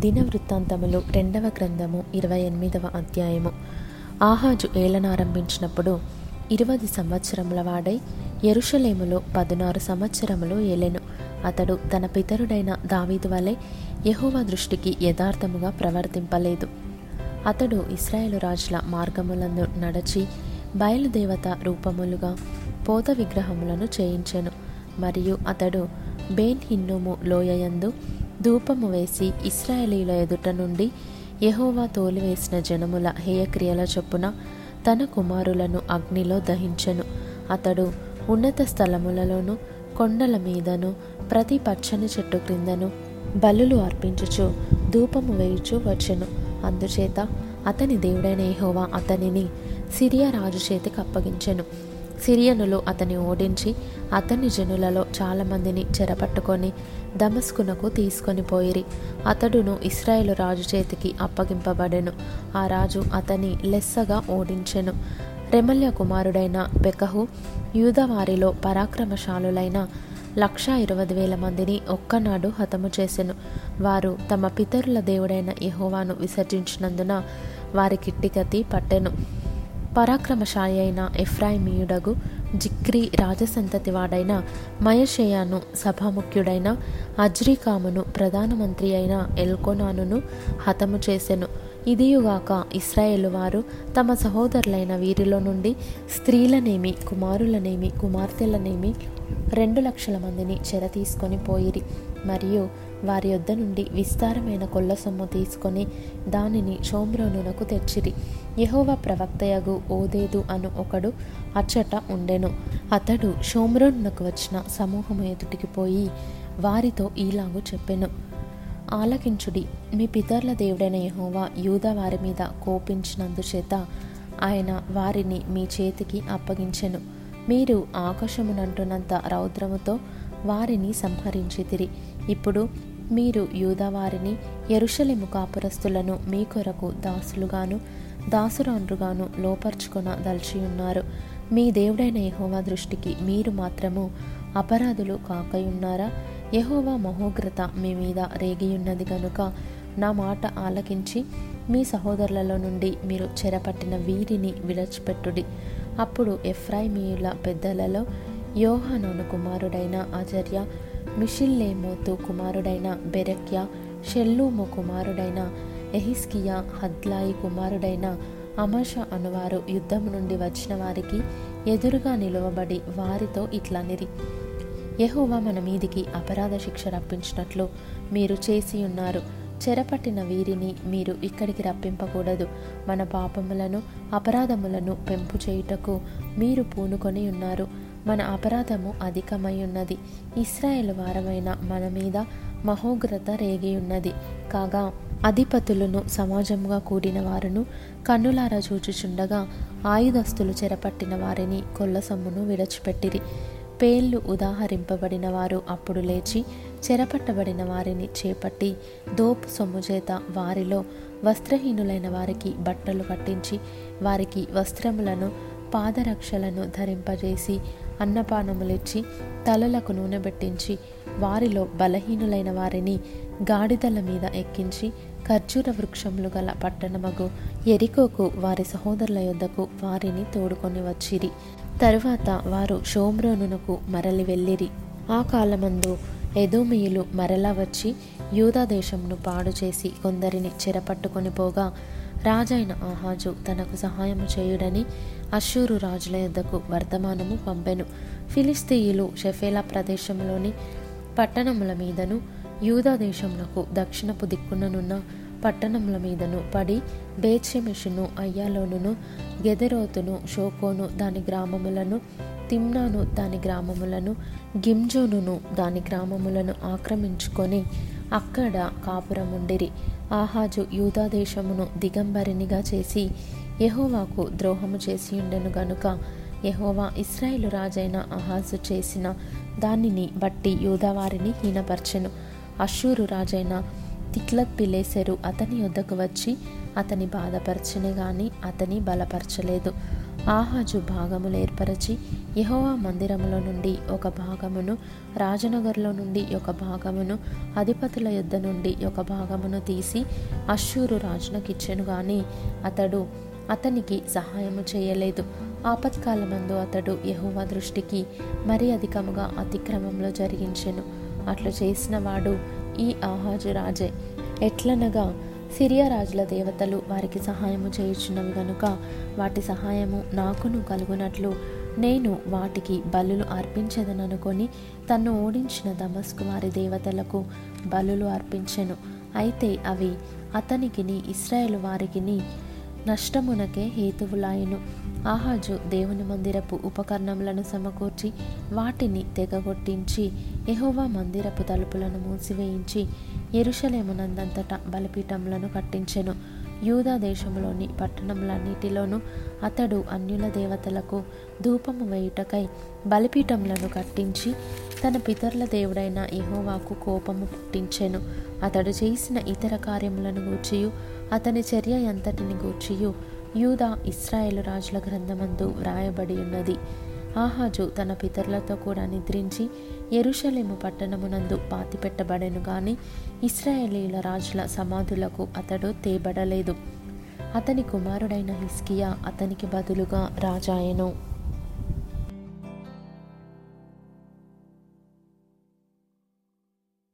దినవృత్తాంతములు రెండవ గ్రంథము ఇరవై ఎనిమిదవ అధ్యాయము. ఆహాజు ఏలనారంభించినప్పుడు ఇరవై సంవత్సరముల వాడై ఎరుషలేములో పదునారు సంవత్సరములు ఏలెను. అతడు తన పితరుడైన దావీదు వలె యహోవ దృష్టికి యథార్థముగా ప్రవర్తింపలేదు. అతడు ఇస్రాయేలు రాజుల మార్గములను నడచి బయలుదేవత రూపములుగా పోత విగ్రహములను చేయించెను. మరియు అతడు బేన్ హిన్నోము లోయయందు ధూపము వేసి ఇస్రాయేలీల ఎదుట నుండి యహోవా తోలివేసిన జనముల హేయక్రియల చొప్పున తన కుమారులను అగ్నిలో దహించెను. అతడు ఉన్నత స్థలములలోను కొండల మీదను ప్రతి పచ్చని చెట్టు క్రిందను బలులు అర్పించుచు ధూపము వేయుచు వచ్చెను. అందుచేత అతని దేవుడైన యహోవా అతనిని సిరియా రాజు చేతికి అప్పగించెను. సిరియనులు అతని ఓడించి అతని జనులలో చాలామందిని చెరపట్టుకొని దమస్కునకు తీసుకొని పోయిరి. అతడును ఇస్రాయేలు రాజు చేతికి అప్పగింపబడెను. ఆ రాజు అతని లెస్సగా ఓడించెను. రెమల్య కుమారుడైన బెకహు యూదవారిలో పరాక్రమశాలులైన లక్షా ఇరవై వేల మందిని ఒక్కనాడు హతము చేసెను. వారు తమ పితరుల దేవుడైన యహోవాను విసర్జించినందున వారి కిట్టిగతి పట్టెను. పరాక్రమశాలి అయిన ఎఫ్రాయిమీయుడగు జిక్రీ రాజసంతతి వాడైన మయషేయాను సభాముఖ్యుడైన అజ్రికామును ప్రధానమంత్రి అయిన ఎల్కోనానును హతము చేసెను. ఇదియుగాక ఇస్రాయేల్ వారు తమ సహోదరులైన వీరిలో నుండి స్త్రీలనేమి కుమారులనేమి కుమార్తెలనేమి రెండు లక్షల మందిని చెర తీసుకొని పోయిరి. మరియు వారి యొద్ద నుండి విస్తారమైన కొల్ల సొమ్ము తీసుకొని దానిని షోమ్రోనునకు తెచ్చిరి. యహోవ ప్రవక్తయగు ఓదేదు అను ఒకడు అచ్చట ఉండెను. అతడు షోమ్రోనునకు వచ్చిన సమూహము ఎదుటికి పోయి వారితో ఈలాగు చెప్పెను. ఆలకించుడి. మీ పితరుల దేవుడైన యహోవా యూద వారి మీద కోపించినందుచేత ఆయన వారిని మీ చేతికి అప్పగించెను. మీరు ఆకాశమునంటున్నంత రౌద్రముతో వారిని సంహరించితిరి. ఇప్పుడు మీరు యూదవారిని ఎరుషలేము కాపురస్తులను మీ కొరకు దాసులుగాను దాసురాన్రుగాను లోపర్చుకొన దల్చి ఉన్నారు మీ దేవుడైన యహోవా దృష్టికి మీరు మాత్రము అపరాధులు కాకయున్నారా? యహోవా మహోగ్రత మీ మీద రేగియున్నది గనుక నా మాట ఆలకించి మీ సహోదరులలో నుండి మీరు చెరపట్టిన వీరిని విడచిపెట్టుడి. అప్పుడు ఎఫ్రాయిమీయుల పెద్దలలో యోహానోను కుమారుడైన ఆచర్య మిషిల్లేమోతు కుమారుడైన బెరక్య షెల్లూము కుమారుడైన ఎహిస్కియా హద్లాయి కుమారుడైన అమష అనువారు యుద్ధం నుండి వచ్చిన వారికి ఎదురుగా నిలువబడి వారితో ఇట్లనిరి. యహోవా మన మీదికి అపరాధ శిక్ష రప్పించినట్లు మీరు చేసి ఉన్నారు. చెరపట్టిన వీరిని మీరు ఇక్కడికి రప్పింపకూడదు. మన పాపములను అపరాధములను పెంపు చేయుటకు మీరు పూనుకొని ఉన్నారు. మన అపరాధము అధికమై ఉన్నది. ఇస్రాయేల్ వారమైన మన మీద మహోగ్రత రేగి ఉన్నది. కాగా అధిపతులను సమాజముగా కూడిన వారును కన్నులారా చూచుచుండగా ఆయుధస్తులు చెరపట్టిన వారిని కొల్ల సొమ్మును విడచిపెట్టిరి. పేళ్ళు ఉదాహరింపబడిన వారు అప్పుడు లేచి చెరపట్టబడిన వారిని చేపట్టి దోపు సొమ్ము చేత వారిలో వస్త్రహీనులైన వారికి బట్టలు కట్టించి వారికి వస్త్రములను పాదరక్షలను ధరింపజేసి అన్నపానములిచ్చి తలలకు నూనె పెట్టించి వారిలో బలహీనులైన వారిని గాడిదల మీద ఎక్కించి ఖర్జూర వృక్షములు గల పట్టణమగు ఎరికోకు వారి సహోదరుల యొద్దకు వారిని తోడుకొని వచ్చిరి. తరువాత వారు షోమ్రోనునకు మరలి వెళ్ళిరి. ఆ కాలమందు ఎదోమియులు మరలా వచ్చి యూదా దేశమును పాడు చేసి కొందరిని చెరపట్టుకొని పోగా రాజైన ఆహాజు తనకు సహాయము చేయుడని అశ్షూరు రాజుల యొద్దకు వర్తమానము పంపెను. ఫిలిస్తీయులు షెఫేలా ప్రదేశంలోని పట్టణముల మీదను యూదా దేశములకు దక్షిణపు దిక్కుననున్న పట్టణముల మీదను పడి బేత్షెమెషును అయ్యాలోనును గెదెరోతును షోకోను దాని గ్రామములను తిమ్నాను దాని గ్రామములను గిమ్జోనును దాని గ్రామములను ఆక్రమించుకొని అక్కడ కాపురముండిరి. ఆహాజు యూదాదేశమును దిగంబరినిగా చేసి యహోవాకు ద్రోహము చేసి ఉండెను గనుక యహోవా ఇస్రాయేలు రాజైన అహాజు చేసిన దానిని బట్టి యూదావారిని హీనపరచెను. అషూరు రాజైన తిక్లత్ పిలేసెరు అతని వద్దకు వచ్చి అతని బాధపరచనే గాని అతని బలపరచలేదు. ఆహాజు భాగములు ఏర్పరచి యహోవా మందిరములో నుండి ఒక భాగమును రాజనగర్లో నుండి ఒక భాగమును అధిపతుల యుద్ధ నుండి ఒక భాగమును తీసి అశ్షూరు రాజునకిచ్చెను గాని అతడు అతనికి సహాయము చేయలేదు. ఆపత్కాలమందు అతడు యహోవా దృష్టికి మరి అధికముగా అతిక్రమంలో జరిగించెను. అట్లు చేసిన వాడు ఈ ఆహాజు రాజే. ఎట్లనగా సిరియా రాజుల దేవతలు వారికి సహాయము చేయుచున్నవి గనుక వాటి సహాయము నాకును కలుగునట్లు నేను వాటికి బలులు అర్పించదననుకొని తన్ను ఓడించిన దమస్కు వారి దేవతలకు బలులు అర్పించెను. అయితే అవి అతనికిని ఇస్రాయేల్ వారికిని నష్టమునకే హేతువులాయను. ఆహాజు దేవుని మందిరపు ఉపకరణములను సమకూర్చి వాటిని తెగగొట్టించి ఎహోవా మందిరపు తలుపులను మూసివేయించి ఎరుషలేమునందంతట బలిపీఠములను కట్టించెను. యూదా దేశంలోని పట్టణములన్నిటిలోనూ అతడు అన్యుల దేవతలకు ధూపము వేయుటకై బలిపీఠములను కట్టించి తన పితరుల దేవుడైన యహోవాకు కోపము పుట్టించెను. అతడు చేసిన ఇతర కార్యములను గూర్చియు అతని చర్య ఎంతటిని గూర్చియు యూదా ఇస్రాయేలు రాజుల గ్రంథమందు వ్రాయబడి ఉన్నది. ఆహాజు తన పితరులతో కూడా నిద్రించి ఎరుషలేము పట్టణమునందు పాతిపెట్టబడెను గాని ఇస్రాయేలీల రాజుల సమాధులకు అతడు తేబడలేదు. అతని కుమారుడైన హిస్కియా అతనికి బదులుగా రాజాయను.